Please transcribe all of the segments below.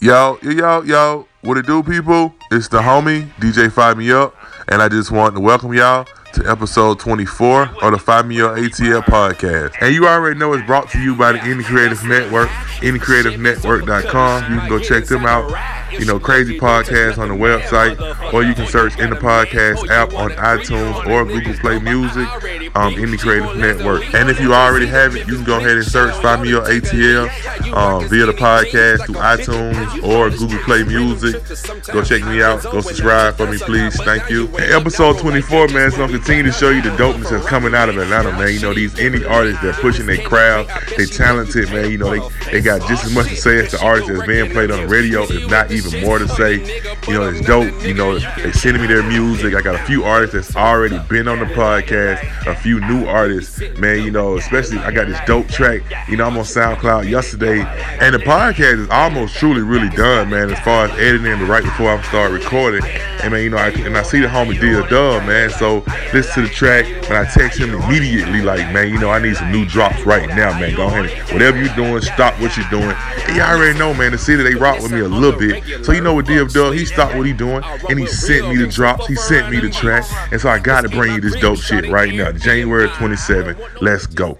Yo, yo, yo, what it do, people? It's the homie, DJ Fire Me Up, and I just want to welcome y'all to episode 24 of the Fire Me Up ATL podcast. And you already know it's brought to you by the Indie Creative Network, IndieCreativeNetwork.com. You can go check them out you know, crazy Podcast on the website, or you can search in the podcast app on iTunes or Google Play Music, um, the Creative Network. And if you already have it, you can go ahead and search Fire Me Up ATL uh, via the podcast through iTunes or Google Play Music. Go check me out. Go subscribe for me, please. Thank you. And episode 24, man, is going to continue to show you the dopeness that's coming out of Atlanta, man. You know, these indie artists, they're pushing their crowd. They talented, man. You know, they, they got just as much to say as the artists that's being played on the radio, if not even even more to say. You know, it's dope. You know, they sending me their music. I got a few artists that's already been on the podcast, a few new artists, man. You know, especially I got this dope track. You know, I'm on SoundCloud yesterday, and the podcast is almost truly really done, man. As far as editing, right before I start recording, and man, you know, I, and I see the homie D Dub, man. So listen to the track, and I text him immediately, like, man, you know, I need some new drops right now, man. Go ahead, whatever you're doing, stop what you're doing. And y'all already know, man. The city they rock with me a little bit. So you know what DF Dub, he stopped what he doing and he sent me the drops, he sent me the track. And so I gotta bring you this dope shit right now. January 27. Let's go.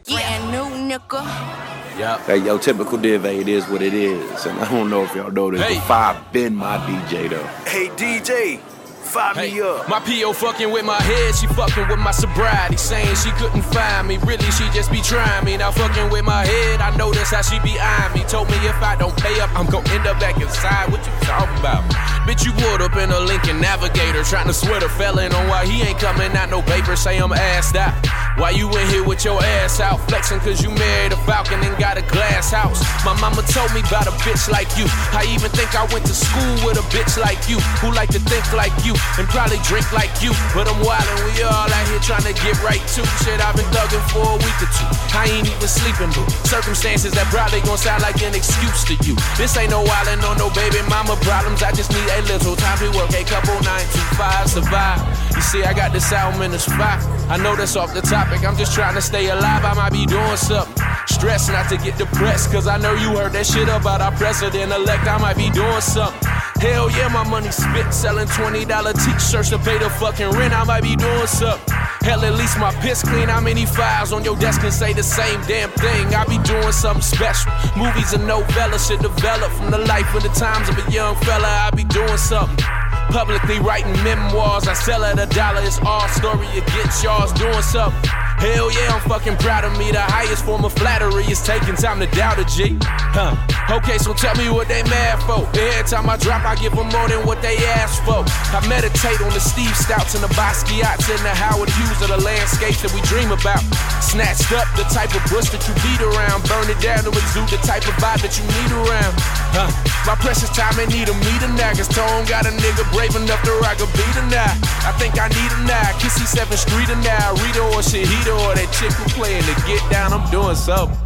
Yeah. Hey, yo, typical div, it is what it is. And I don't know if y'all know this, hey. but Five been my DJ though. Hey DJ, Fire hey, me up. My PO fucking with my head, she fucking with my sobriety. Saying she couldn't find me, really she just be trying me. Now fucking with my head, I notice how she be eyeing me. Told me if I don't pay up, I'm gonna end up back inside. What you talking about? Bitch, you would up in a Lincoln Navigator, trying to sweat a felon on why he ain't coming out. No paper, say I'm assed out. Why you in here with your ass out, flexing cause you married a falcon and got a glass house? My mama told me about a bitch like you. I even think I went to school with a bitch like you, who like to think like you and probably drink like you. But I'm wildin', we all out here trying to get right too. Shit, I've been thuggin' for a week or two. I ain't even sleeping, boo. Circumstances that probably gon' sound like an excuse to you. This ain't no wildin' on no baby mama problems. I just need a little time to work a couple nine to five survive. You see, I got this album in the spot. I know that's off the topic. I'm just trying to stay alive. I might be doing something. Stress not to get depressed, cause I know you heard that shit about our president elect. I might be doing something. Hell yeah, my money spit. Selling $20 t-shirts to pay the fucking rent. I might be doing something. Hell, at least my piss clean. How many files on your desk can say the same damn thing? I be doing something special. Movies and novellas should develop from the life and the times of a young fella. I be doing something. Publicly writing memoirs. I sell at a dollar. It's all story against y'all's doing something. Hell yeah, I'm fucking proud of me. The highest form of flattery is taking time to doubt a G. Huh. Okay, so tell me what they mad for. Every time I drop, I give them more than what they ask for. I meditate on the Steve Stouts and the Basquiat's and the Howard Hughes of the landscapes that we dream about. Snatched up the type of bush that you beat around. Burn it down to exude the type of vibe that you need around. Huh. My precious time ain't need a meter now. Cause Tone got a nigga brave enough to rock a beat now. I think I need him now. Kissy 7th Street now. Rita or he or that chick who playing to get down, I'm doing something.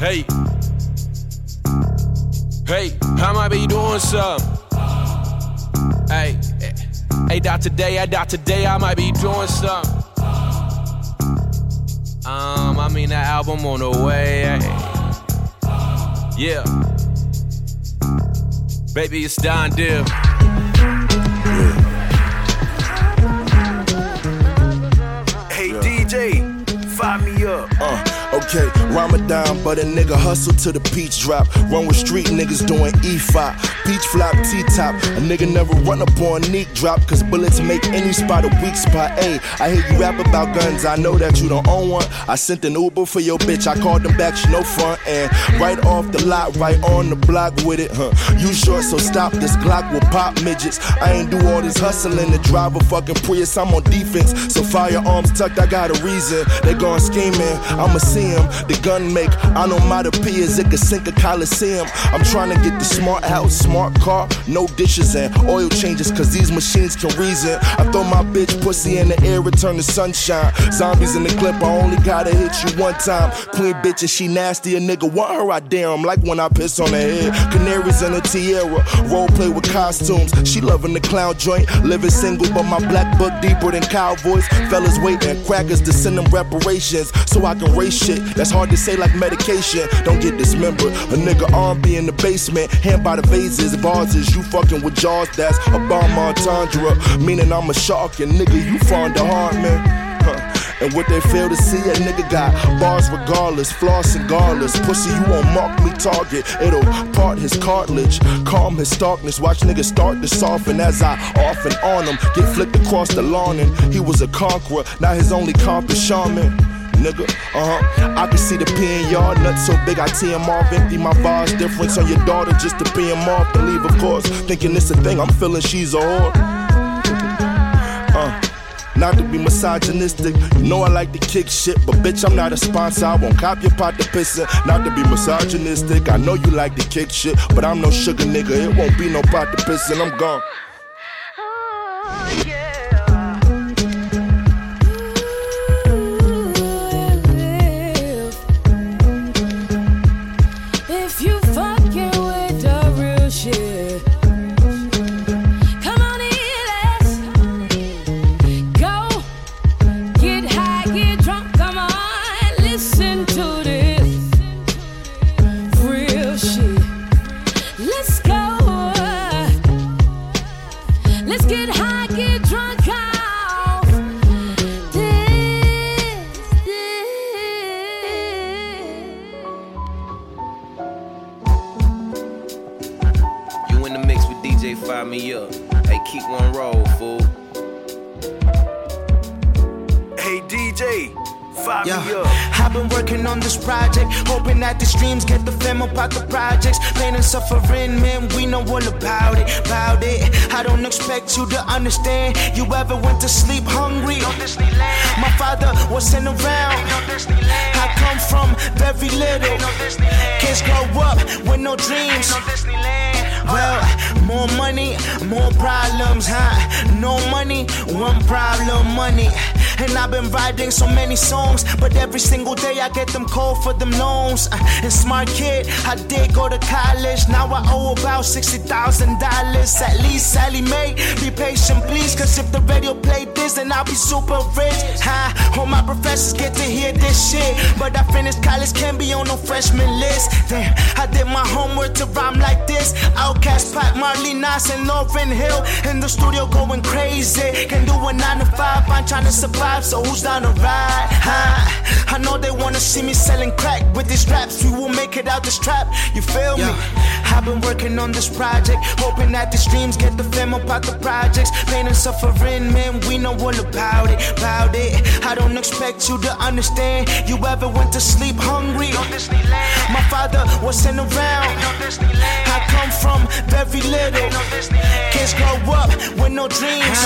Hey. Hey, I might be doing something. Hey, eh. hey, Dr. Day, I Dr. today, I might be doing something. I mean that album on the way. Yeah. Baby, it's Don Div. Okay, Ramadan, but a nigga hustle to the peach drop. Run with street niggas doing E5. Peach flop, T top. A nigga never run up on neat drop, cause bullets make any spot a weak spot. Ayy, I hear you rap about guns, I know that you don't own one. I sent an Uber for your bitch, I called them back, she no front. And right off the lot, right on the block with it, huh? You short, so stop this Glock will pop midgets. I ain't do all this hustling to drive a fucking Prius, I'm on defense. So firearms tucked, I got a reason. They gone scheming, I'ma see him. The gun make onomatopoeias, it could sink a coliseum. I'm trying to get the smart house, smart car, no dishes and oil changes, cause these machines can reason. I throw my bitch pussy in the air, return to sunshine. Zombies in the clip, I only gotta hit you one time. Queen bitch, and she nasty, a nigga want her, I dare him, like when I piss on her head. Canaries in a tiara, role play with costumes. She loving the clown joint, living single, but my black book deeper than cowboys. Fellas waiting, crackers to send them reparations, so I can race shit shit that's hard to say like medication. Don't get dismembered. A nigga arm be in the basement, hand by the vases, vases. You fucking with jaws, that's a bomb entendre. Meaning I'm a shark and nigga, you fond of hard man. And what they fail to see, a nigga got bars regardless, floss and garless. Pussy, you won't mark me target. It'll part his cartilage, calm his darkness. Watch niggas start to soften as I off and on him. Get flicked across the lawn and he was a conqueror. Now his only comp is shaman nigga. Uh huh. I can see the pen yard nuts so big I tee him off. Empty my bars difference on your daughter just to pay him off. And leave, of course. Thinking it's a thing, I'm feeling she's a whore. Uh. Not to be misogynistic, you know I like to kick shit, but bitch, I'm not a sponsor. I won't cop your pot to pissin'. Not to be misogynistic, I know you like to kick shit, but I'm no sugar nigga. It won't be no pot to pissin'. I'm gone. suffering, understand. You ever went to sleep hungry? My father wasn't around. I come from very little. Kids grow up with no dreams. Well, more money, more problems, huh? No money, one problem, money. And I've been writing so many songs, but every single day I get them cold for them loans. Uh, and smart kid, I did go to college. Now I owe about $60,000. At least Sallie Mae, be patient, please. Cause if the radio played this, then I'll be super rich. Huh? All my professors get to hear this shit. But I finished college, can't be on no freshman list. Damn, I did my homework to rhyme like this. OutKast, Pat, Marley, Nas, and Lauryn Hill. In the studio going crazy. Can do a 9 to 5, I'm trying to survive so who's down to ride? Huh? I know they wanna see me selling crack with these raps. We will make it out this trap. You feel yeah. me? I've been working on this project, hoping that the streams get the fam about the projects. Pain and suffering, man, we know all about it, about it. I don't expect you to understand. You ever went to sleep hungry? My father wasn't around. I come from very little. Kids grow up with no dreams.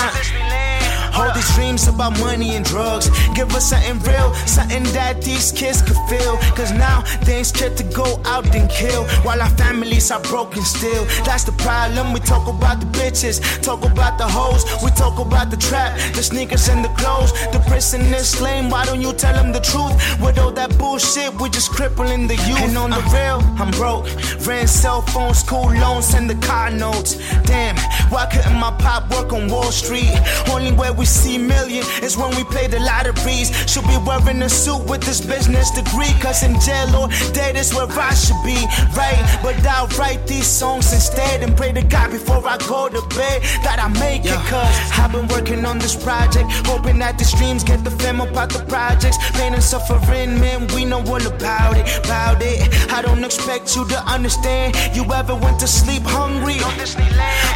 All these dreams about money and drugs. Give us something real, something that these kids could feel. Cause now they ain't scared to go out and kill. While our families are broken still. That's the problem. We talk about the bitches, talk about the hoes. We talk about the trap, the sneakers and the clothes. The prison is lame. Why don't you tell them the truth? With all that bullshit, we just crippling the youth. And on the uh. real, I'm broke. Rent cell phone, school loans, and the car notes. Damn, why couldn't my pop work on Wall Street? Only way we see million is when we play the lotteries. Should be wearing a suit with this business degree. Cause in jail or dead is where I should be, right? But I'll write these songs instead and pray to God before I go to bed that I make yeah. it. Cause I've been working on this project, hoping that the streams get the fam about the projects. Pain and suffering, man, we know all about it, about it. I don't expect you to understand. You ever went to sleep hungry?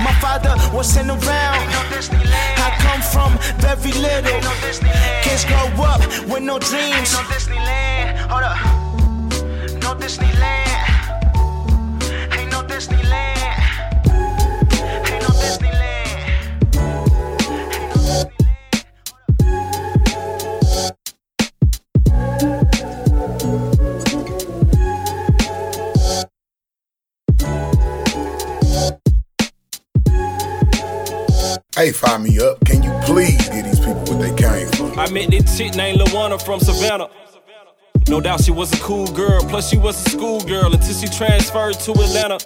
My father wasn't around. I come from very little. Kids grow up with no dreams. Ain't no Disneyland. Hold up. No Disneyland. Ain't no Disneyland. Hey, fire me up. Can you please give these people what they came for? I met this chick named Lawana from Savannah. No doubt she was a cool girl, plus she was a schoolgirl until she transferred to Atlanta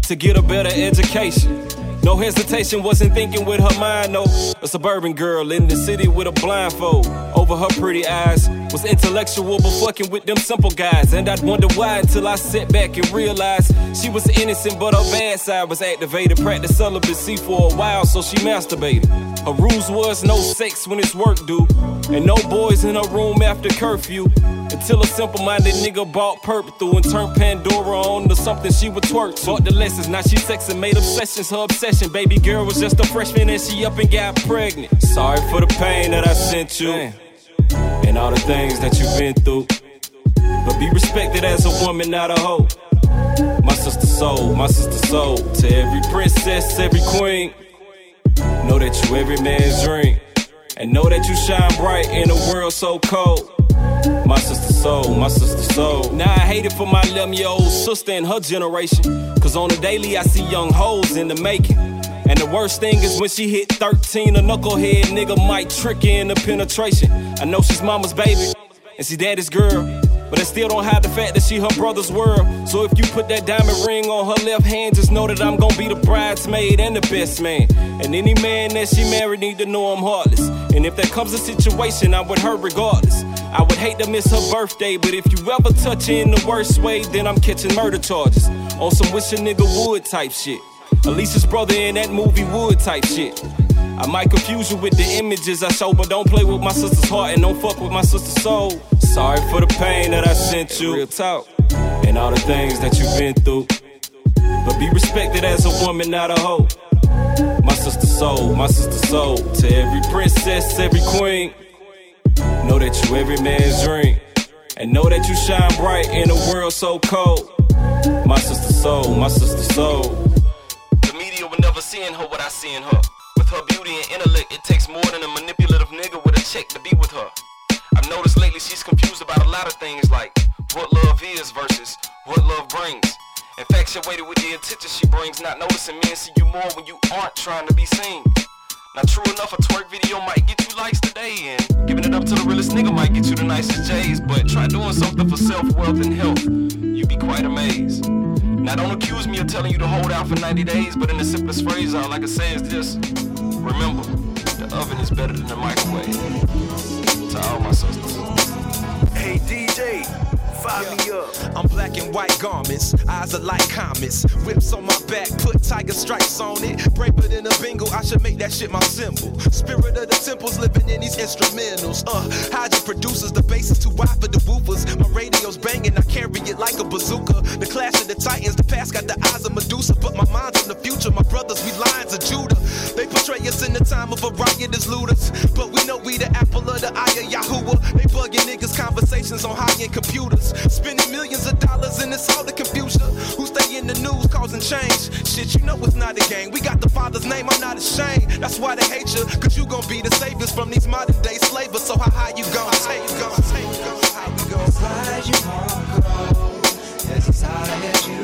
to get a better education. No hesitation, wasn't thinking with her mind, no. A suburban girl in the city with a blindfold. Over her pretty eyes. Was intellectual, but fucking with them simple guys. And I'd wonder why until I sat back and realized she was innocent, but her bad side was activated. Practiced celibacy for a while, so she masturbated. Her rules was no sex when it's work due, and no boys in her room after curfew. Until a simple minded nigga bought through and turned Pandora on to something she would twerk. Taught the lessons, now she sexing, made obsessions her obsession. Baby girl was just a freshman and she up and got pregnant. Sorry for the pain that I sent you, and all the things that you've been through. But be respected as a woman, not a hoe. My sister soul, my sister soul. To every princess, every queen. Know that you every man's dream. And know that you shine bright in a world so cold. My sister soul, my sister soul. Now I hate it for my 11 year old sister and her generation. Cause on the daily I see young hoes in the making. And the worst thing is when she hit 13, a knucklehead nigga might trick her into penetration. I know she's mama's baby, and she daddy's girl. But I still don't hide the fact that she her brother's world. So if you put that diamond ring on her left hand, just know that I'm gonna be the bridesmaid and the best man. And any man that she married need to know I'm heartless. And if there comes a situation, I'm with her regardless. I would hate to miss her birthday, but if you ever touch her in the worst way, then I'm catching murder charges. On some wish a nigga would type shit. Alicia's brother in that movie Wood type shit. I might confuse you with the images I show, but don't play with my sister's heart and don't fuck with my sister's soul. Sorry for the pain that I sent you. Real talk. And all the things that you've been through. But be respected as a woman, not a hoe. My sister soul, my sister soul. To every princess, every queen. Know that you every man's dream. And know that you shine bright in a world so cold. My sister soul, my sister soul. Will never see in her what I see in her. With her beauty and intellect, it takes more than a manipulative nigga with a check to be with her. I've noticed lately she's confused about a lot of things like what love is versus what love brings. Infatuated with the attention she brings, not noticing men see you more when you aren't trying to be seen. Now true enough, a twerk video might get you likes today, and giving it up to the realest nigga might get you the nicest J's. But try doing something for self-wealth and health, you'd be quite amazed. Now don't accuse me of telling you to hold out for 90 days, but in the simplest phrase, all I can say is this. Remember, the oven is better than the microwave. To all my sisters. Hey DJ, fire me up. I'm black and white garments, eyes are like comets. Whips on my back, put tiger stripes on it. Braver than a bingo, I should make that shit my symbol. Spirit of the temples living in these instrumentals. Uh, your producers, the bass is too wide for the woofers. My radio's banging, I carry it like a bazooka. The clash of the titans, the past got the eyes of Medusa, but my mind's in the future. My brothers, we lions of Judah. They portray us in the time of a riot as looters, but we know we the apple of the eye of Yahuwah. They bugging niggas conversations on high-end computers, spending millions of dollars and it's all the confusion. Who stay in the news causing change? Shit, you know it's not a game. We got the Father's name, I'm not ashamed. That's why they hate you, cause you gon' be the saviors from these modern day slavers. So how high you gon' take, gon' take, gon' how we gon' as you wanna go, as high as you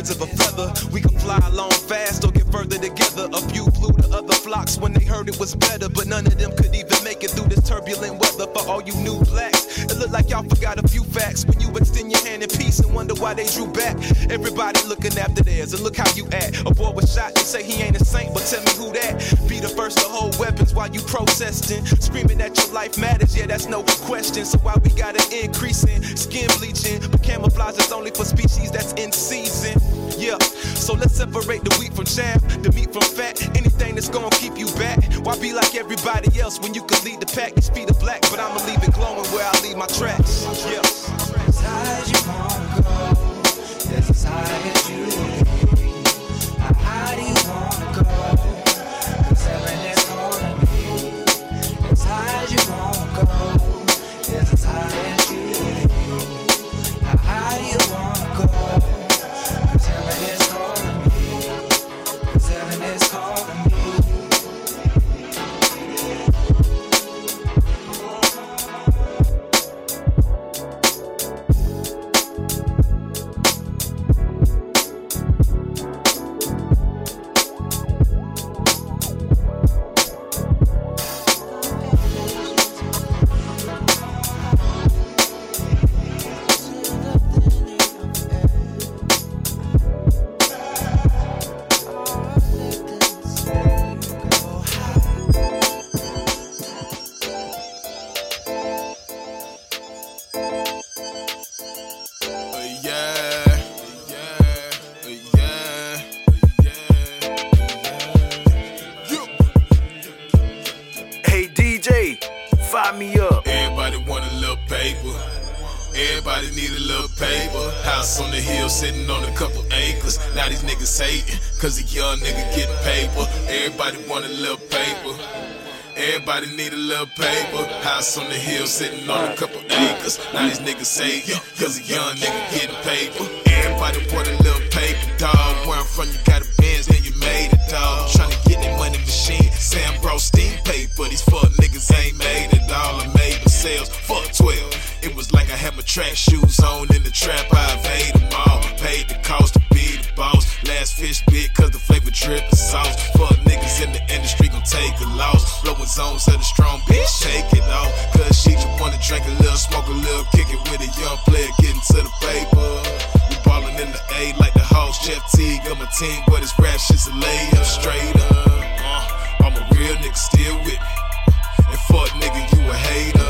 birds of a feather. We can fly along fast or get further together. A few flew to other flocks when they heard it was better, but none of them could even make it through this turbulent weather. For all you new blacks, it look like y'all forgot a few facts when you extend your hand in peace and wonder why they drew back. Everybody looking after theirs, and look how you act. A boy was shot, they say he ain't a saint, but tell me who that? Be the first to hold weapons while you protesting, screaming that your life matters. Yeah, that's no question. So why we got an increase in skin bleaching, but camouflage is only for species that's in season. Yeah, so let's separate the the meat from fat, anything that's gonna keep you back. Why be like everybody else when you could lead the pack? These feet are black, but I'ma leave it glowing where I leave my tracks. Yeah. Everybody want a little paper. Everybody need a little paper. House on the hill, sitting on a couple acres. Now these niggas hating, cause a young nigga getting paper. Everybody want a little paper, dog. Where I'm from, you got a Benz, then you made it, dog. Tryna get that money machine. Sam bro, steam paper. These fuck niggas ain't made it all. Made. Fuck 12. It was like I had my track shoes on in the trap. I evade them all. Paid the cost to be the boss. Last fish bit, cause the flavor drippin' sauce. Fuck niggas in the industry gon' take a loss. Blowing zones of the strong bitch, shake it off. Cause she just wanna drink a little, smoke a little, kick it with a young player, getting to the paper. We ballin' in the A like the Hawks, Jeff Teague on my team, but his rap shit's a layup straight up. Uh, I'm a real nigga, still with me. And fuck nigga, you a hater.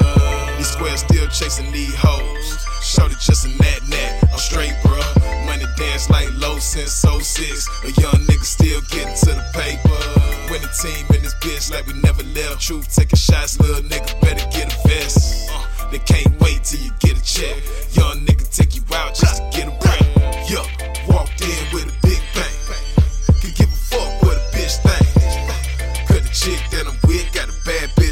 These squares still chasing these hoes. Shorty just a nat nat, I'm straight, bruh. Money dance like low since 06. A young nigga still getting to the paper. Winning team in this bitch like we never left. Truth taking shots, little nigga better get a vest. Uh, they can't wait till you get a check. Young nigga take you out just to get a break. Yeah, walked in with a big bang. Can give a fuck what a bitch think. Cause the chick that I'm with got a bad bitch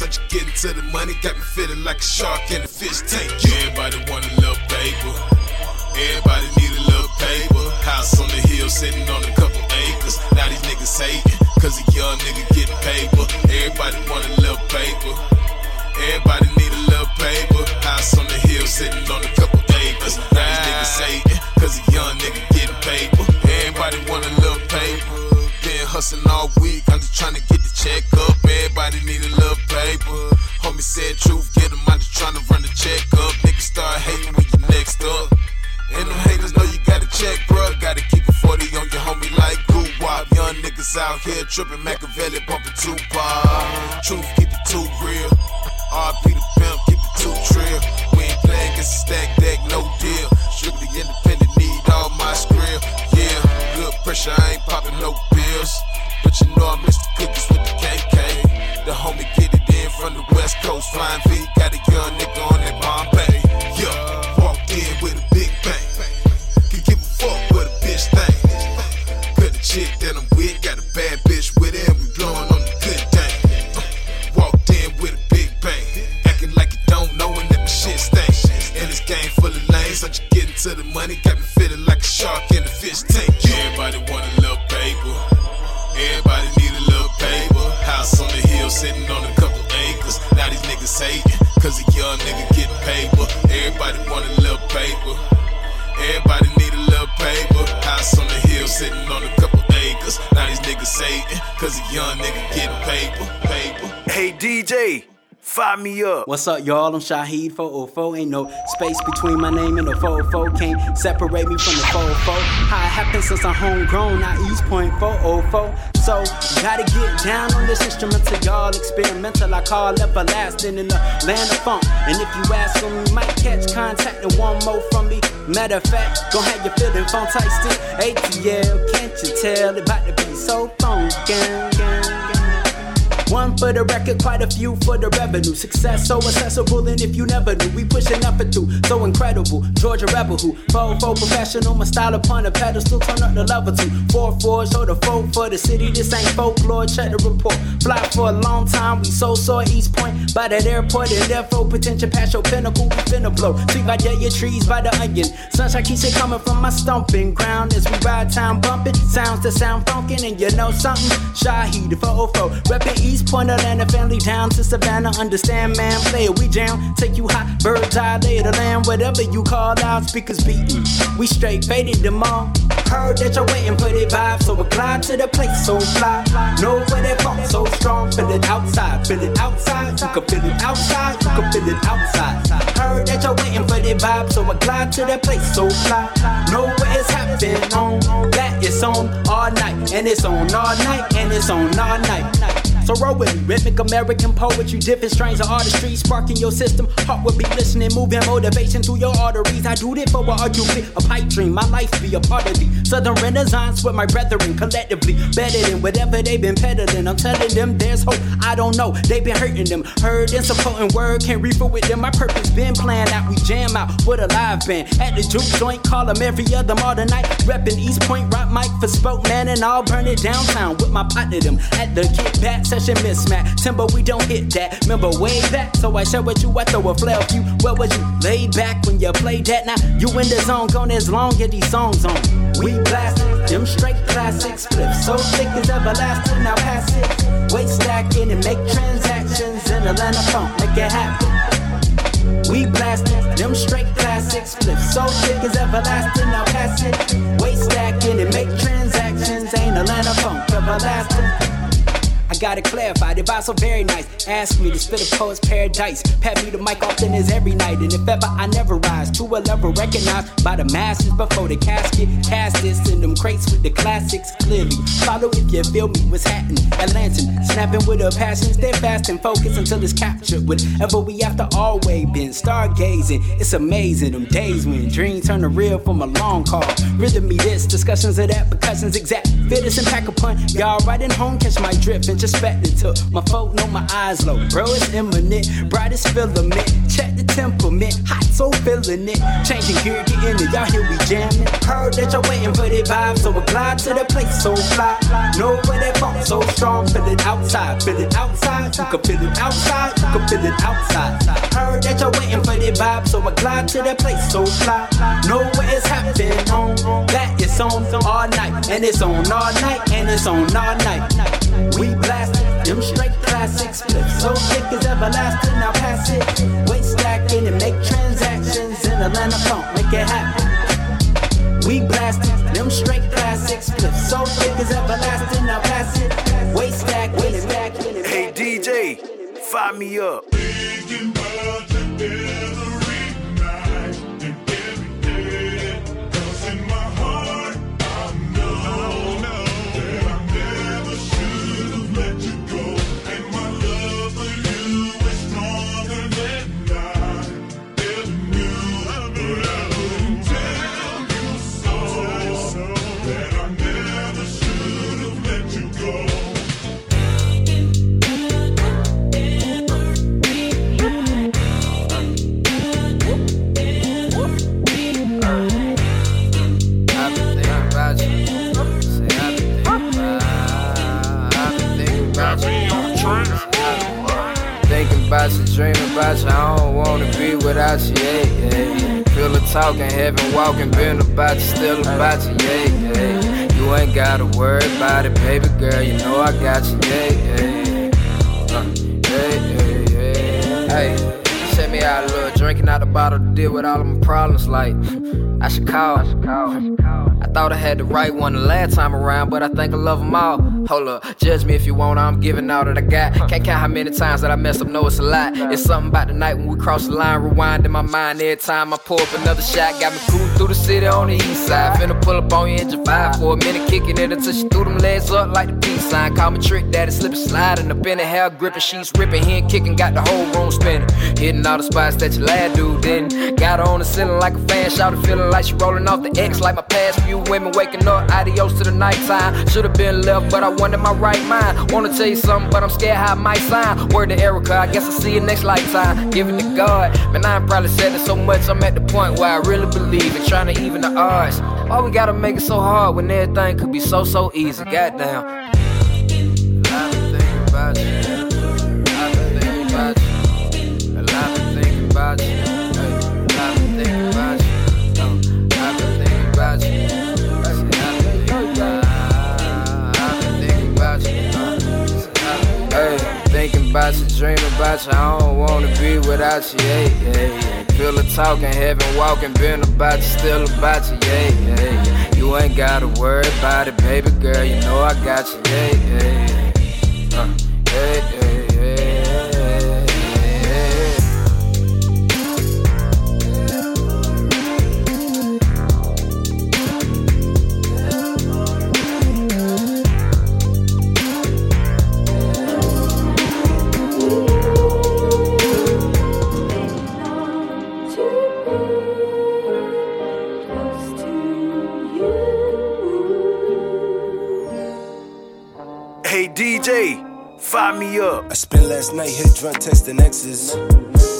I just getting to the money. Got me feeling like a shark in a fish tank. Everybody want a little paper. Everybody need a little paper. House on the hill, sitting on a couple acres. Now these niggas hating, cause a young nigga getting paper. Everybody want a little paper. Everybody need a little paper. House on the hill, sitting on a couple acres. Now these niggas hating, cause a young nigga getting paper. Everybody want a little paper. Been hustling all week, I'm just trying to get the check up. Everybody need a little paper. Homie said truth, get 'em, I'm just trying to run the check up. Niggas start hating when you next up. And them haters know you gotta check, bruh. Gotta keep a 40 on your homie like Goo Wop. Young niggas out here tripping Machiavelli, bumping Tupac. Truth, keep it too real. RP the pimp, keep it too trill. We ain't playing a stack deck, no deal. Strictly independent, I ain't popping no pills. But you know I miss the cookies with the KK. The homie get it in from the West Coast, flying V. cause a young nigga getting paper. Everybody want a little paper. Everybody need a little paper. House on the hill, sitting on a couple acres. Now these niggas hating, cause a young nigga getting paper, paper. Hey DJ, fire me up. What's up, y'all? I'm Shaheed 404. Ain't no space between my name and the 404. Can't separate me from the 404. How it happened since I'm homegrown, not East Point 404. So, gotta get down on this instrumental, y'all. Experimental, I call everlasting in the land of funk. And if you ask them, you might catch contact and one more from me. Matter of fact, gon' have you feeling phone tight still. ATL, can't you tell? It about to be so funkin'. One for the record, quite a few for the revenue. Success so accessible, and if you never knew, we pushing up and through. So incredible. Georgia Rebel who, faux faux professional, my style upon a pedestal, turn up the level two. Four four, show the folk for the city. This ain't folklore, check the report. Fly for a long time, we so saw East Point by that airport, and therefore potential past your pinnacle, we finna blow. Sweet by day, your trees by the onion. Sunshine keeps it coming from my stomping ground as we ride time bumping. Sounds that sound funkin', and you know something. Shaheed, the 404, reppin' East Point, Atlanta, family down to Savannah. Understand, man, play it. we down. Take you hot, bird's eye, lay the land, whatever you call out, speakers beating. We straight faded them all. Heard that you're waiting for the vibe, so glide to the place, so fly. Know where they funk so strong, feel it outside, feel it outside. You can feel it outside, you can feel it outside. Heard that you're waiting for the vibe, so glide to that place, so fly. Know where it's happening on, that it's on all night, and it's on all night, and it's on all night. So me. Rhythmic American poetry, different strains of artistry, sparking your system. Heart will be listening, moving motivation through your arteries. I do this for what arguably a pipe dream. My life be a part of the Southern Renaissance with my brethren collectively. Better than whatever they've been peddling. I'm telling them there's hope. I don't know, they've been hurting them. Heard and supporting word, can't refill with them. My purpose been planned out. We jam out with a live band at the juke joint. Call them every other modern night. Reppin' East Point, rock mic for spokesman, and I'll burn it downtown with my partner them at the get back session mismatch. Timber, we don't hit that. Remember way back, so I share with you. I throw a flare you. Where was you? Laid back when you played that. Now you in the zone, gone as long as these songs on. We blast them straight classics, spliffs, so thick as everlasting. Now pass it, weight stacking and make transactions in Atlanta funk, make it happen. We blasting them straight classics, spliffs, so thick as everlasting. Now pass it, weight stacking and make transactions. Ain't Atlanta funk everlasting. I gotta clarify, the vibes so very nice. Ask me to spit a poet's paradise. Pat me the mic often as every night. And if ever I never rise to a level recognized by the masses before the casket. Cast this in them crates with the classics clearly. Follow if you feel me, what's happening. Atlantan, snapping with a passion, steadfast and focus until it's captured. Whatever we have after always been. Stargazing, it's amazing. Them days when dreams turn to real from a long call. Rhythm me this, discussions of that, percussions exact. Fit us and pack a pun. Y'all riding home, catch my drift and just respected to my folk know my eyes low. Bro, it's imminent, brightest filament. Check the temperament, hot so feeling it. Changing gear, get in it, y'all here we jamming. Heard that you're waiting for the vibe, so glide to the place so fly. Know where that funk so strong, feel it outside, feel it outside. You can feel it outside, you can feel it outside. Heard that you're waiting for the vibe, so glide to the place so fly. Know where it's happening on. That is on all night, and it's on all night, and it's on all night. We blasting them straight classic spliffs, so thick as everlasting. Now pass it, weight stacking and make transactions in Atlanta funk, make it happen. We blasting them straight classic spliffs, so thick as everlasting. Now pass it, weight stacking and back. Hey DJ, fire me up. About you, dreaming about you. I don't wanna be without you, yeah, yeah. Feel the talking, heaven walking, been about you, still about you, yeah, yeah. You ain't gotta worry about it, baby girl. You know I got you, yeah, yeah. Uh, yeah, yeah, yeah. Hey, out a little drinking out the bottle to deal with all of my problems. Like, I should call. I should call. I thought I had the right one the last time around, but I think I love them all. Hold up, judge me if you want, I'm giving all that I got. Can't count how many times that I messed up, know it's a lot. It's something about the night when we cross the line, rewind in my mind every time I pull up another shot. Got me cruising through the city on the east side. Finna pull up on you in July for a minute, kicking it until she threw them legs up like the peace sign. Call me trick daddy, slipping, sliding up in the hair, gripping, sheets ripping, hand kicking, got the whole room spinning. Hitting all the spots that your lad dude didn't. Got her on the ceiling like a fan, shouted, feeling like she rolling off the X like my past few women waking up. Adios to the nighttime. Should've been left, but I wanted my right mind. Wanna tell you something, but I'm scared how it might sign. Word to Erykah, I guess I'll see you next lifetime. Giving to God, man, I ain't probably said it so much. I'm at the point where I really believe in trying to even the odds. Why we gotta make it so hard when everything could be so, so easy? Goddamn. About you, dream about you. I don't wanna be without you, yeah, yeah, yeah. Feel the talking, heaven walking, been about you, still about you, yeah, yeah, yeah. You ain't gotta worry about it, baby girl. You know I got you, yeah, yeah, yeah. Uh, Last night hit drunk texting exes.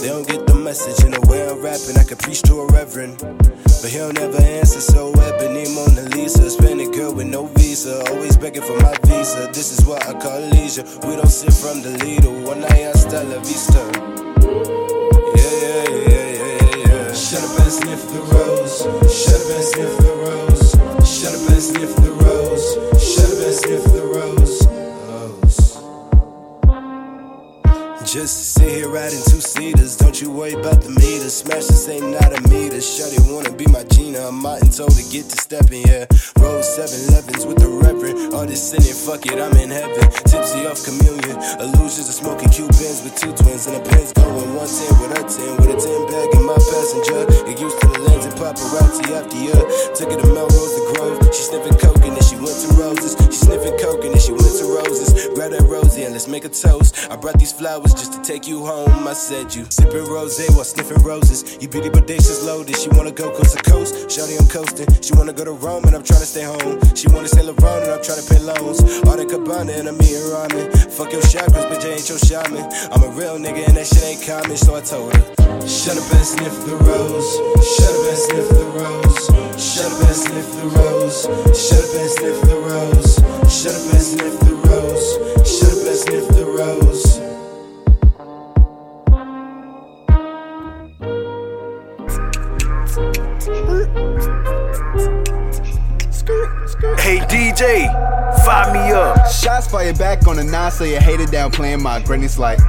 They don't get the message in the way I'm rapping. I could preach to a reverend. But he'll never answer, so ebony Mona Lisa. Spanish girl with no visa, always begging for my visa. This is what I call leisure. We don't sit from the leader, one night hasta la vista. Yeah, yeah, yeah, yeah, yeah. Shut up and sniff the rose. Shut up and sniff the rose. Shut up and sniff the rose. Shut up and sniff the rose. Just to sit here riding two seaters. Don't you worry about the meters. Smash this ain't not a meter. Shutty wanna be my Gina. I'm out told to get to stepping, yeah. Roll 7-Elevens with the reverend. All this sinning, fuck it, I'm in heaven. Tipsy off communion. Illusions of smoking Cubans with two twins. And a pen's going 110 with a 10. With a 10 bag in my passenger. Get used to the lens and paparazzi after you. Took it to Melrose, the Grove. She sniffing coke and then she went to roses. She sniffing coke and then she went to roses. Grab that and let's make a toast. I brought these flowers just to take you home. I said you sipping rose while sniffing roses. You beauty bodacious loaded. She wanna go coast to coast. Shawty, I'm coasting. She wanna go to Rome and I'm trying to stay home. She wanna Saint Laurent and I'm trying to pay loans. All the cabana and I'm eating ramen. Fuck your chakras, bitch, I ain't your shaman. I'm a real nigga and that shit ain't common, so I told her. Shut up and sniff the rose. Shut up and sniff the rose. Shut up and sniff the rose. Shut up and sniff the rose. Shut up and sniff the rose. Shut up and sniff the rose. Hey DJ, fire me up. Shots fired back on the nine, so you hate it down playing my granny's like.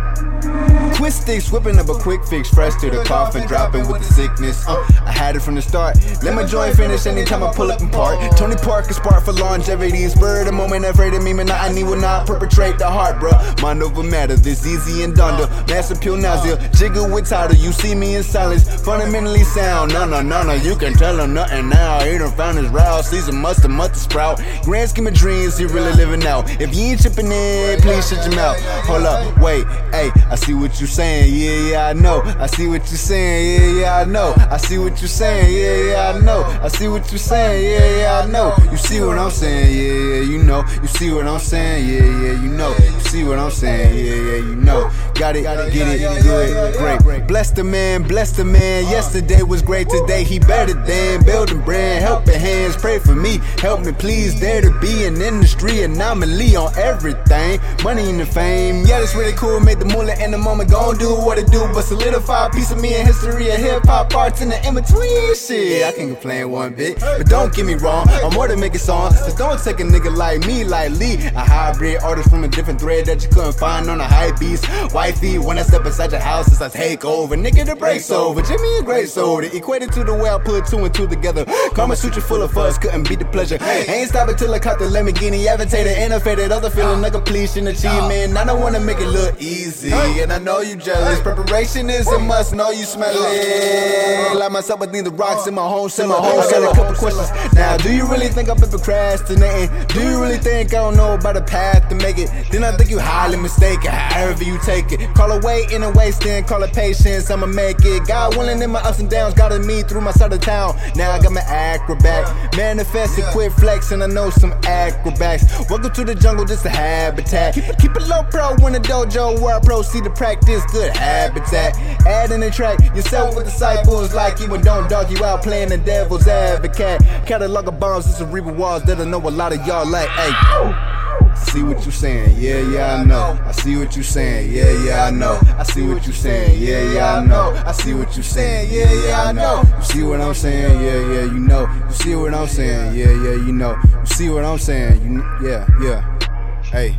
Twist sticks, whipping up a quick fix, fresh to the coffin, dropping with the sickness. Uh, I had it from the start. Let my joint finish anytime I pull up and park. Tony Parker spark for longevity. Spur the moment afraid of me, man. I need will not perpetrate the heart, bruh. Mind over matter, this easy and dunder. Master pure nausea, jiggle with title. You see me in silence, fundamentally sound. No, no, no, no, you can tell him nothing now. He done found his route, season must mustard, mustard sprout. Grand scheme of dreams, he really living out. If you ain't chipping in, please shut your mouth. Hold up, wait, hey, I see what you saying, yeah, yeah, I know. I see what you're saying, yeah, yeah, I know. I see what you're saying, yeah, yeah, I know. I see what you're saying, yeah, yeah, I know. You see what I'm saying, yeah, yeah, you know. You see what I'm saying, yeah, yeah, you know. You see what I'm saying, yeah, yeah, you know. Got it, get it, good, great. Bless the man, bless the man. Yesterday was great, today he better than. Building brand, helping hands, pray for me. Help me, please. There to be an industry anomaly on everything. Money and the fame, yeah, that's really cool. Made the mullah in the moment, gon' do what it do. But solidify a piece of me in history of hip hop arts in the in between. Shit, I can't complain one bit. But don't get me wrong, I'm more than making songs. Just don't take a nigga like me lightly. A hybrid artist from a different thread that you couldn't find on a high beast. Wifey, when I step inside your house, it's a takeover. Nigga, the break's over. Jimmy a great soda. Equated to the way I put two and two together. Karma Sutra full of fuss, couldn't beat the pleasure. Ain't stopping till I caught the Lamborghini, aventated, innovated, other feeling like a completion achievement. I don't wanna make it look easy, and I know you jealous. Preparation is a must, know you smell it. Like myself, need the rocks in my home, in my home. I got a couple questions. Now, do you really think I've been procrastinating? Do you really think I don't know about a path to make it? Then I think you highly mistaken, however you take it. Call it weight in a wasting, call it patience, I'ma make it. God willing in my ups and downs, guided me through my side of town. Now I got my acrobat. Manifest and quit flexing, I know some acrobats. Welcome to the jungle, this a habitat. Keep it, keep it low pro in the dojo where I proceed to practice good habitat. Add in the track, yourself with disciples like you and don't dog you out playing the devil's advocate. Catalog of bombs and cerebral walls that I know a lot of y'all like. Hey. See what you saying, yeah, yeah, I know. I see what you saying, yeah, yeah, I know. I see what you saying, yeah, yeah, I know. I see what you saying, yeah, yeah, I know. You see what I'm saying, yeah, yeah, you know. You see what I'm saying, yeah, yeah, you know. You see what I'm saying, you, yeah, yeah. Hey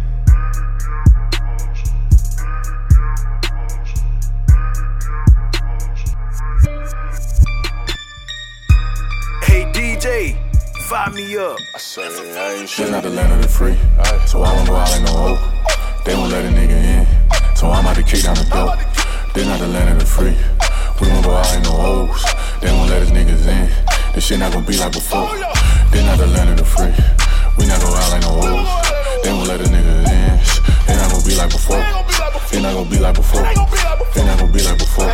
fire me up. I say I ain't shit not the land of the free. So I won't go out like no hoe. They won't let a nigga in. So I'm about to kick down the door. They not the land of the free. We won't go out like no hoes. They won't let us niggas in. This shit not gonna be like before. They not the land of the free. We not go out like no hoes. They won't let us niggas in. They not gonna be like before. They not gonna be like before. They not gonna be like before.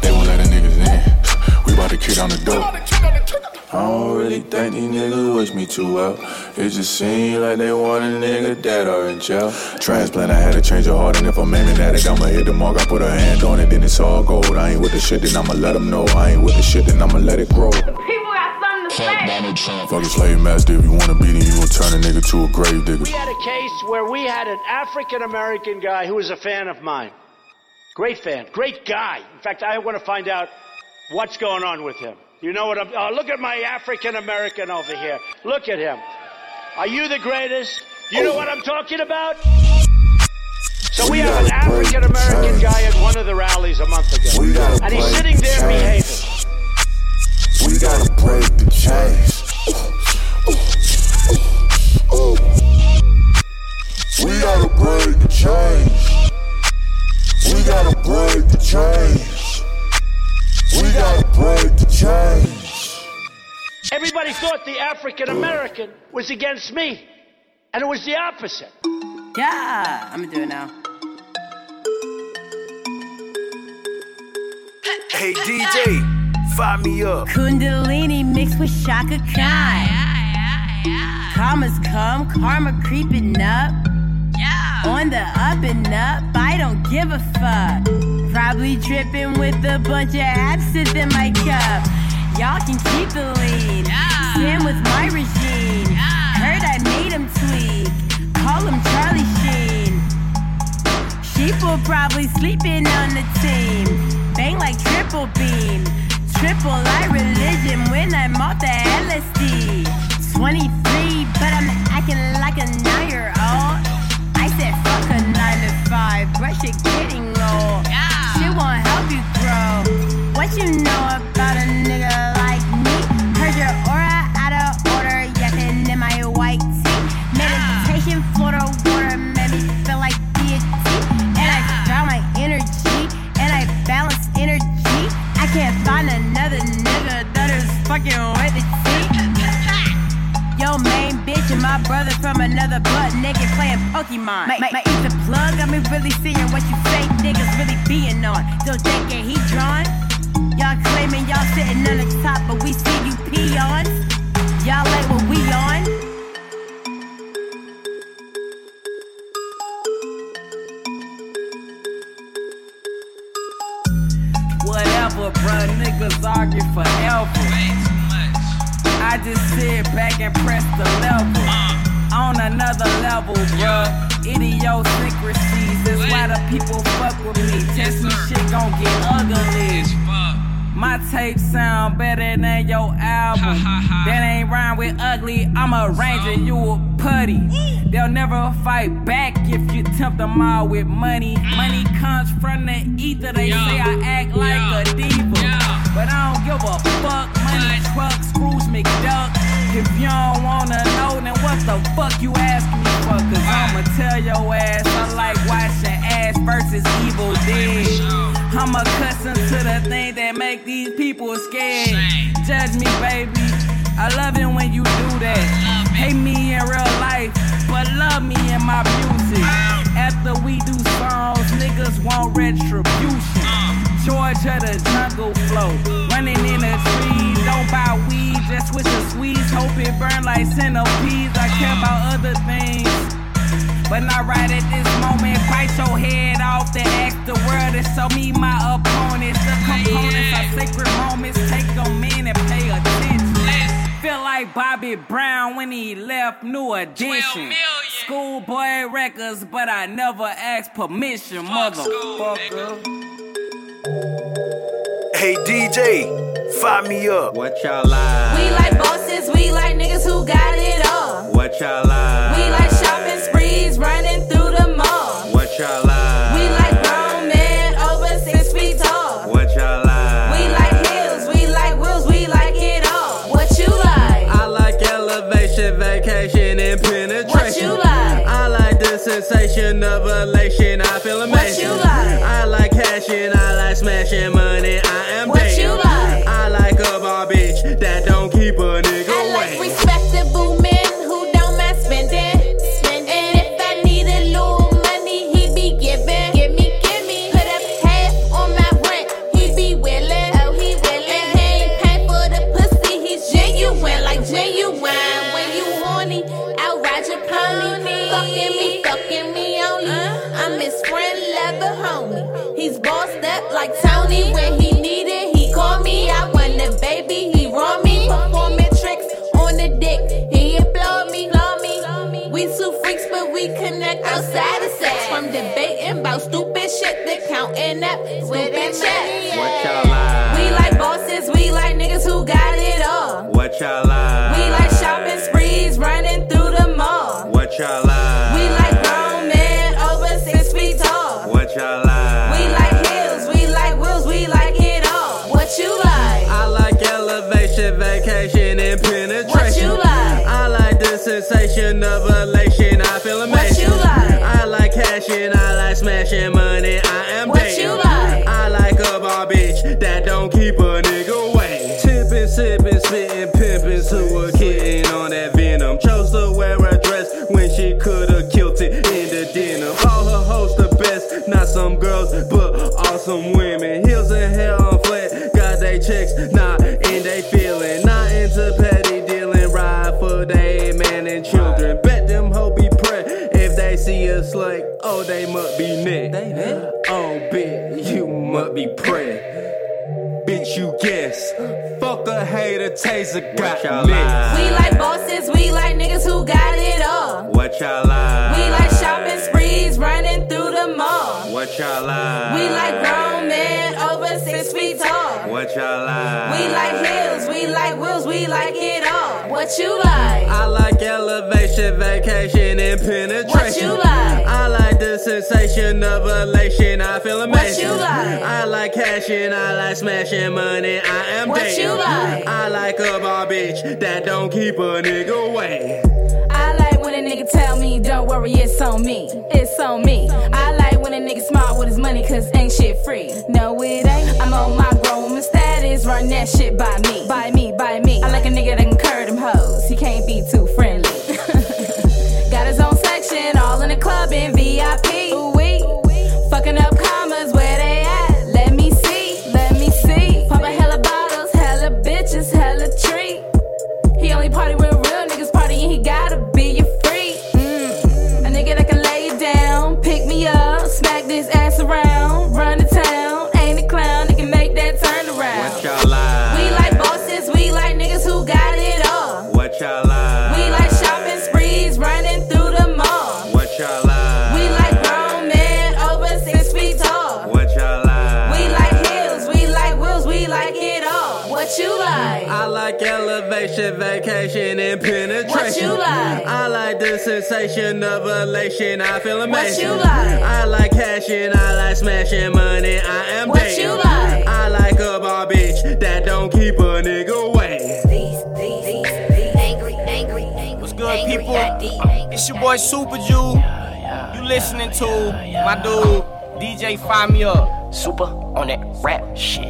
They won't let the niggas in. We about to kick down the door. I don't really really think these niggas wish me too well. It just seems like they want a nigga dead or in jail. Transplant, I had to change your heart, and if I'm aiming at it, I'ma hit the mark. I put a hand on it, then it's all gold. I ain't with the shit, then I'ma let them know. I ain't with the shit, then I'ma let it grow. People got something to Fuck say. Donald Trump. Fuck a slave master, if you wanna beat him, you gon' turn a nigga to a grave digger. We had a case where we had an African American guy who was a fan of mine. Great fan, great guy. In fact, I want to find out what's going on with him. You know what I'm. Oh, look at my African American over here. Look at him. Are you the greatest? You know what I'm talking about? So we have an African American guy at one of the rallies a month ago. And he's sitting there behaving. We gotta break the chains. African American was against me. And it was the opposite. Yeah, I'm gonna do it now. Hey DJ, fire me up. Kundalini mixed with Chaka Khan. Karma's come, karma creeping up. On the up and up, I don't give a fuck. Probably dripping with a bunch of absinthe in my cup. Y'all can keep the lean. Stand with my regime. Heard I made him tweak. Call him Charlie Sheen. Sheeple probably sleeping on the team. Bang like triple beam. Triple I religion when I'm off the LSD. 23, but I'm acting like a nine year old. I said fuck a nine to five, brush it getting old. She won't help you grow. What you know about a nigga like me? Heard your aura out of order, yapping in my white tee. Meditation, Florida water made me feel like deity. And I found my energy, and I balance energy. I can't find another nigga that is fucking with the T. Yo, main bitch and my brother from another butt naked playing Pokemon. My, my, my plug, I mean really seeing what you fake niggas really being on. Still thinking he drawn? Y'all claiming y'all sitting on the top, but we see you peons. Y'all like what we on? Whatever, bruh, niggas argue forever. I just sit back and press the level. On another level, bruh. Idiosyncrasies, that's why the people fuck with me. Test me, shit gon' get ugly. My tape sound better than your album. that ain't rhyme with ugly. I'm a ranger, you a putty. They'll never fight back if you tempt them all with money. Money comes from the ether. They say I act like a diva. But I don't give a fuck. Money truck, Scrooge McDuck. If you don't wanna know, then what the fuck you asking me for? Cause I'ma tell your ass I like watching ass versus evil dead. I'm accustomed to the thing that make these people scared. Judge me, baby. I love it when you do that. Hate me in real life, but love me in my music. After we do songs, niggas want retribution. Georgia the jungle flow, running in the trees. Don't buy weed, just switch the squeeze. Hope it burn like centipedes. I care about other things. But not right at this moment. Bite your head off the the world and show me my opponents. The components are sacred moments. Take them in and pay attention. Feel like Bobby Brown when he left New Edition. Schoolboy records, but I never asked permission, motherfucker. Hey DJ, fire me up. What y'all like? We like bosses, we like niggas who got it all. What y'all like? We like shopping sprees, running through the mall. What y'all like sensation of elation. I feel amazing. What you like? I like cashing. I like smashing money. Counting up stupid checks. What y'all like? We like bosses. We like niggas who got it all. What y'all like? We like shopping sprees, running through the mall. What y'all like? We like grown men over six feet tall. What y'all like? We like hills, we like wheels, we like it all. What you like? I like elevation, vacation, and penetration. What you like? I like the sensation of elation. I feel amazing. What you like? I like cashing. I like smashing money. Best, some girls, but awesome women. Heels and hair on flat, got they checks, not in they feeling. Not into petty dealing, ride for they man and children. Bet them hoe be prey if they see us like, oh, they must be neck. Oh, bitch, you must be prey. Bitch, you guess. Fuck a hater, taser got y'all lit. like? We like bosses, we like niggas who got it all. What y'all like? We like shopping sprees, running through the mall. What y'all like? We like grown men over six feet tall. What y'all like? We like hills, we like wheels, we like it all. What you like? I like elevation, vacation, and penetration. What you like? I like the sensation of elation. I feel amazing. What you like? I like cashing. I like smashing money. I am What dating. you like? I like a bar bitch that don't keep a nigga waiting. Nigga tell me, don't worry, it's on me. It's on me. I like when a nigga smart with his money, cause ain't shit free. No, it ain't. I'm on my grown status, run that shit by me. By me, by me. I like a nigga that can curve them hoes. He can't be too friendly. Got his own section, all in the club in VIP. Ooh, wee. Fucking up vacation, and penetration. What you like? I like the sensation of elation. I feel What amazing. you like? I like cashing. I like smashing money. I am What dating. you like? I like a bar bitch that don't keep a nigga waiting. What's good, people? Uh, it's your boy Super Jew. You listening to my dude DJ Fire Me Up. Super on that rap shit.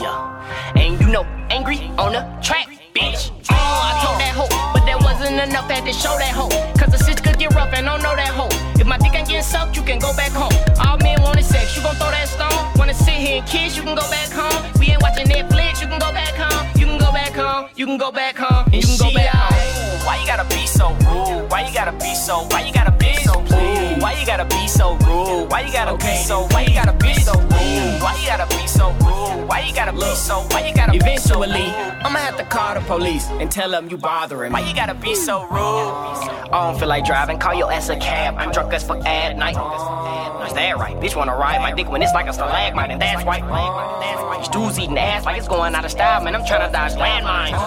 Yeah. And you know, angry on the track, bitch. Oh, I told that hoe, but that wasn't enough. Had to show that hoe. Cause the shit could get rough and don't know that hoe. If my dick ain't getting sucked, you can go back home. All men wanted sex, you gon' throw that stone. Wanna sit here and kiss, you can go back home. We ain't watching Netflix, you can go back home. You can go back home. You can go back home. And you can go back home. Why you gotta be so rude? Why you gotta be so? Why you gotta be so rude? Why you gotta be so rude? Why you gotta be so? Why you gotta be so rude? Why you gotta be so rude? Why you gotta be so? Why you gotta Eventually, be so rude? I'ma have to call the police and tell them you bothering me. Why you gotta be so rude? I don't feel like driving, call your ass a cab. I'm drunk as fuck at night. Is that right? Bitch wanna ride my dick when it's like a stalagmite, and that's right. These dudes eating ass like it's going out of style, man. I'm trying to dodge landmines.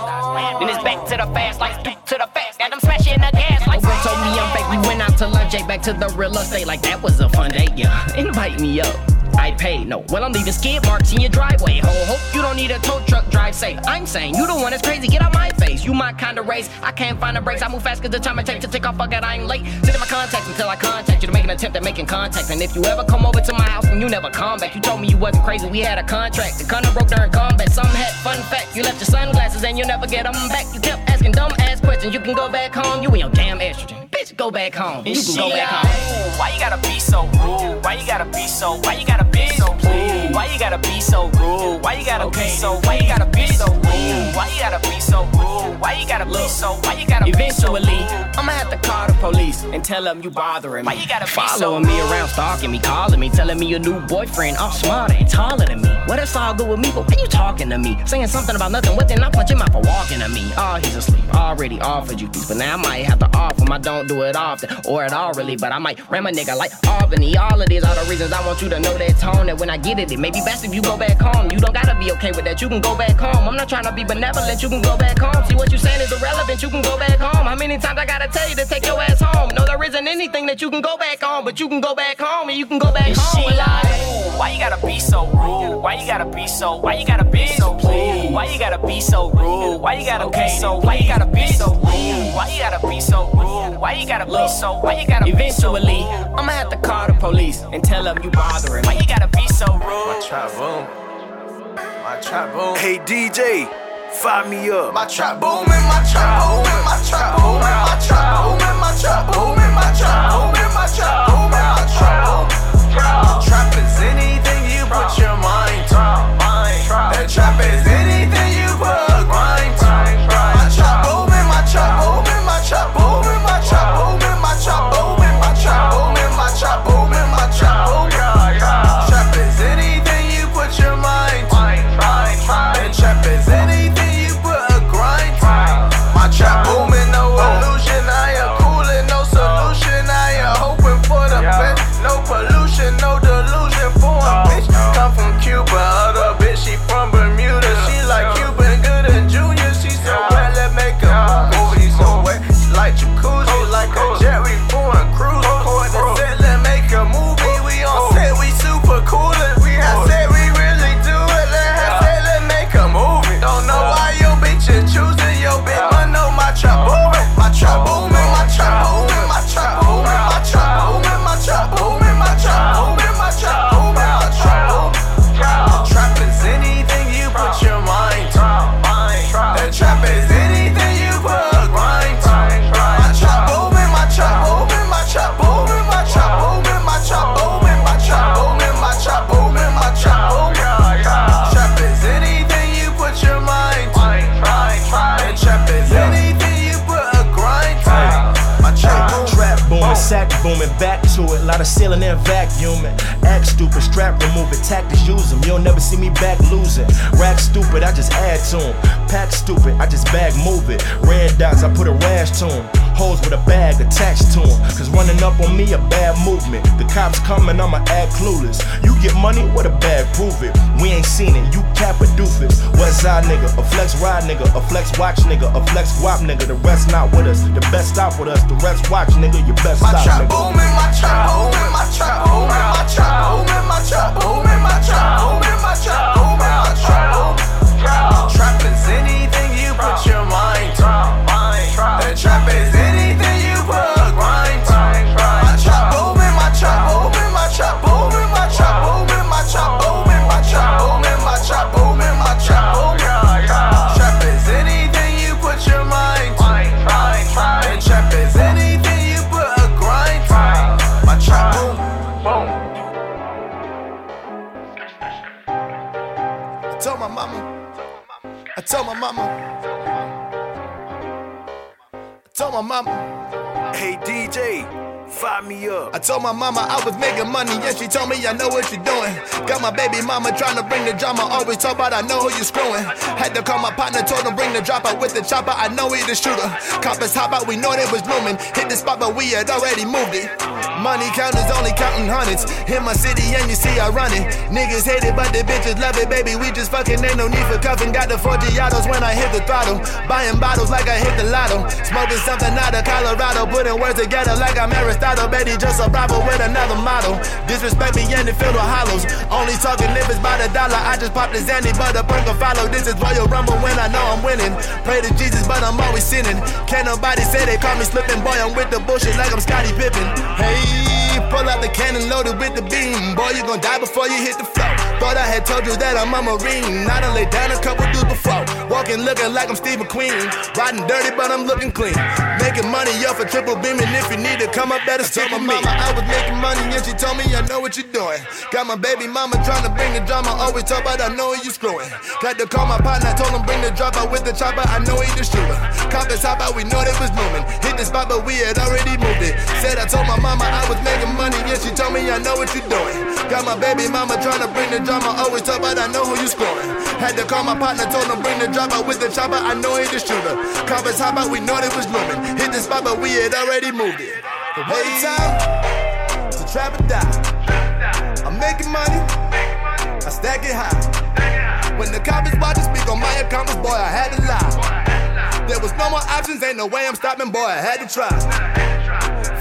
Then it's back to the fast lights, to the fast. Got them smashing the gas lights. Bro told me I'm fake. We went out to lunch, back to the real estate like that was a fun day. Yeah, invite me up. I pay. no. Well, I'm leaving skid marks in your driveway. Ho, hope you don't need a tow truck, drive safe. I'm saying you the one that's crazy, get out my face. You my kind of race. I can't find the brakes. I move fast cause the time it takes to take off, fuck it, I ain't late. Sit in my contacts until I contact you to make an attempt at making contact. And if you ever come over to my house and you never come back, you told me you wasn't crazy. We had a contract. The condom broke during combat. Some had fun fact. You left your sunglasses and you never get them back. You kept asking dumb ass questions. You can go back home. You and your damn estrogen. Bitch, go back home. You can go back home. Why you gotta be so rude? Why you gotta be so? Why you gotta be so rude? Why you gotta be so rude? Why you gotta be so? Why you gotta be so rude? Why you gotta be so rude? Why you gotta be so? Why you gotta be so? Eventually, I'ma have to call the police and tell them you bothering me. Why you gotta be Following me around, stalking me, calling me, telling me your new boyfriend all smarter and taller than me. Well, that's all good with me, but why you talking to me? Saying something about nothing, what then I punch him out for walking to me. Oh, he's asleep. Already offered you peace, but now I might have to offer him. I don't do it often, or at all really, but I might ram a nigga like Albany. All of these are the reasons I want you to know that tone. That when I get it, it may be best if you go back home. You don't gotta be okay with that, you can go back home. I'm not trying to be benevolent, you can go back home. See what you saying is irrelevant, you can go back home. How many times I gotta tell you to take your ass home? No, there isn't anything that you can go back on, but you can go back home and you can go back And home. she like. Why you gotta be so rude? Why you gotta be so? Why you gotta be so rude? Why you gotta be so rude? Why you gotta be so? Why you gotta be so rude? Why you gotta be so rude? Why you gotta be so? Why you gotta be so Eventually. I'ma have to call the police and tell them you bothering Why you gotta be so rude? My trap boom. My trap boom. Hey DJ, fire me up. My trap booming, my trap booming, my trap booming, my trap booming, my trap booming, my trap booming, my trap booming, my trap booming. Trap is anything you put your mind to. That trap is anything you put I just add to 'em. Pack stupid, I just bag move it. Red dots, I put a rash to to 'em. Hoes with a bag attached to 'em. Cause running up on me a bad movement. The cops coming, I'ma act clueless. You get money, what a bag, prove it. We ain't seen it, you cap a doofus. West side nigga, a flex ride nigga, a flex watch nigga, a flex guap nigga. The rest not with us, the best stop with us. The rest watch nigga, your best My stop trap nigga. booming, my trap booming, my trap booming, my trap booming, my trap booming, my trap booming, my trap booming, my me up. I told my mama I was making money, and she told me I know what you're doing. Got my baby mama trying to bring the drama, always talk about I know who you screwing. Had to call my partner, told him bring the dropper with the chopper. I know he the shooter. Coppers hop out, we know they was looming. Hit the spot, but we had already moved it. Money counters only counting hundreds. In my city, and you see I run it. Niggas hate it, but the bitches love it, baby. We just fucking ain't no need for cuffing. Got the four Giados when I hit the throttle. Buying bottles like I hit the lotto. Smoking something out of Colorado. Putting words together like I'm Aristotle. Betty just a bravo with another model. Disrespect me and it filled with hollows. Only talking if it's by the dollar. I just pop the Zanny, but the perk follow. This is Royal Rumble when I know I'm winning. Pray to Jesus, but I'm always sinning. Can't nobody say they call me slipping. Boy, I'm with the bullshit like I'm Scottie Pippen. Hey, pull out the cannon loaded with the beam. Boy, you gon' die before you hit the floor. Thought I had told you that I'm a Marine. I done laid down a couple dudes before. Walking looking like I'm Steve McQueen. Riding dirty, but I'm looking clean. Making money off a triple beam, and if you need to come up, better stick with me. Mama, I was making money, and she told me I know what you're doing. Got my baby mama trying to bring the drama. Always talk about I know you screwing. Got to call my partner, told him bring the drop out with the chopper. I know he the shooter. Coppers hop out, we know they was moving. Hit the spot, but we had already moved it. Said I told my mama I was making money, and she told me I know what you're doing. Got my baby mama trying to bring the drama. Always talk about I know who you scoring. Had to call my partner, told him bring the drop out with the chopper. I know he the shooter. Coppers hop out, we know they was moving. Hit the spot, but we had already moved it. The way time to trap or die. I'm making money, I stack it high. When the coppers watch to speak on my accomplice, boy, I had to lie. There was no more options, ain't no way I'm stopping, boy, I had to try.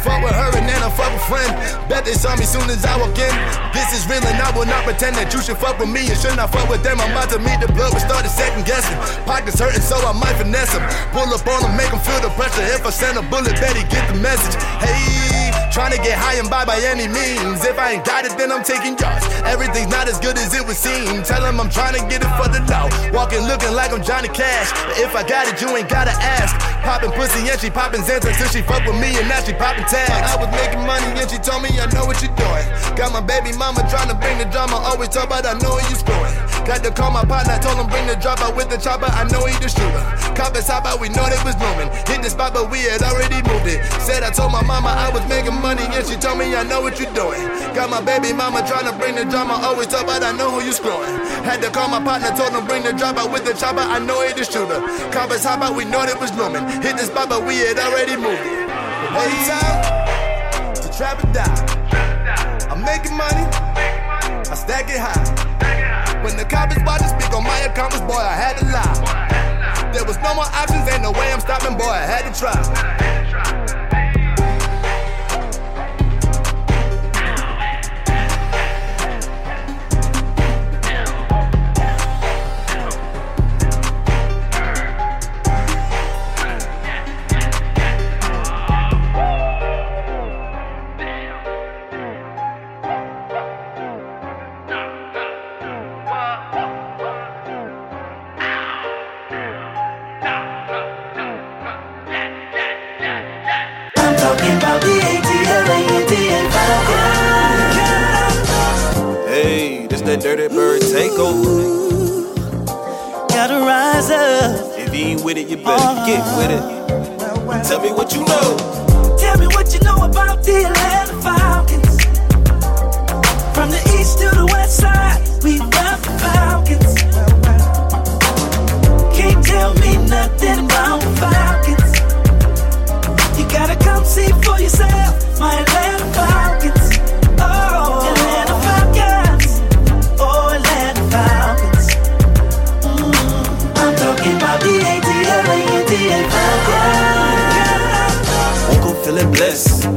Fuck with her and then I fuck with friend. Bet they saw me soon as I walk in. This is real and I will not pretend that you should fuck with me and should not fuck with them. I'm about to meet the blood, but started second guessing. Pockets hurting, so I might finesse them. Pull up on them, make them feel the pressure. If I send a bullet, bet he get the message. Hey, trying to get high and buy by any means. If I ain't got it, then I'm taking yours. Everything's not as good as it would seem. Tell I'm trying to get it for the dough. Walking looking like I'm Johnny Cash. But if I got it, you ain't gotta ask. Popping pussy and she popping Xans until she fuck with me and now she popping I was making money and she told me I know what you're doing. Got my baby mama trying to bring the drama. Always talk about I know where you scoring. Got to call my partner, told him bring the drop out with the chopper. I know he the shooter. Coppers hop out, we know they was moving. Hit the spot, but we had already moved it. Said I told my mama I was making money and she told me I know what you're doing. Got my baby mama trying to bring the drama. Always talk about I know who you screwing. Had to call my partner, told him bring the drop out with the chopper. I know he the shooter. Coppers hop out, we know they was looming. Hit the spot, but we had already moved it. Hey, time to trap or die. I'm making money, I stack it high. When the coppers watch to speak on my accomplice, boy, I had to lie. There was no more options, ain't no way I'm stopping, boy, I had to try.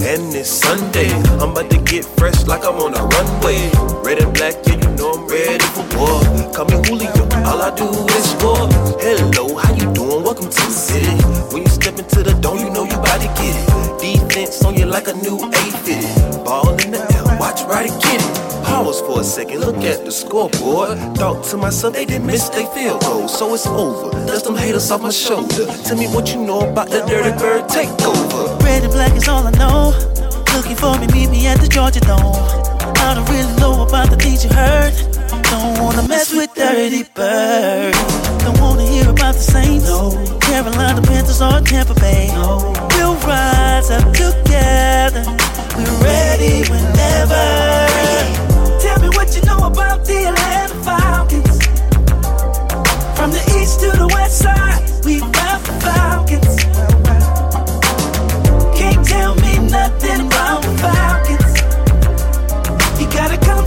And it's Sunday. I'm about to get fresh like I'm on a runway. Red and black, yeah, you know I'm ready for war. Call me Julio, all I do is score. Hello, how you doing? Welcome to the city. When you step into the dome, you know you about to get it. Defense on you like a new 850. Ball in the air, watch right it. Pause for a second, look at the scoreboard. Thought to myself, they didn't miss their field goal, so it's over. Dust them haters off my shoulder. Tell me what you know about the Dirty Bird takeover. Red and black is all I know. Looking for me, meet me at the Georgia Dome. I don't really know about the things you heard. Don't wanna mess with Dirty birds. Don't wanna hear about the Saints. No. Carolina Panthers or Tampa Bay. No. We'll rise up together. We're ready whenever. Tell me what you know about the Atlanta Falcons. From the east to the west side, we ride the Falcons.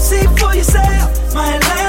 See for yourself, my life.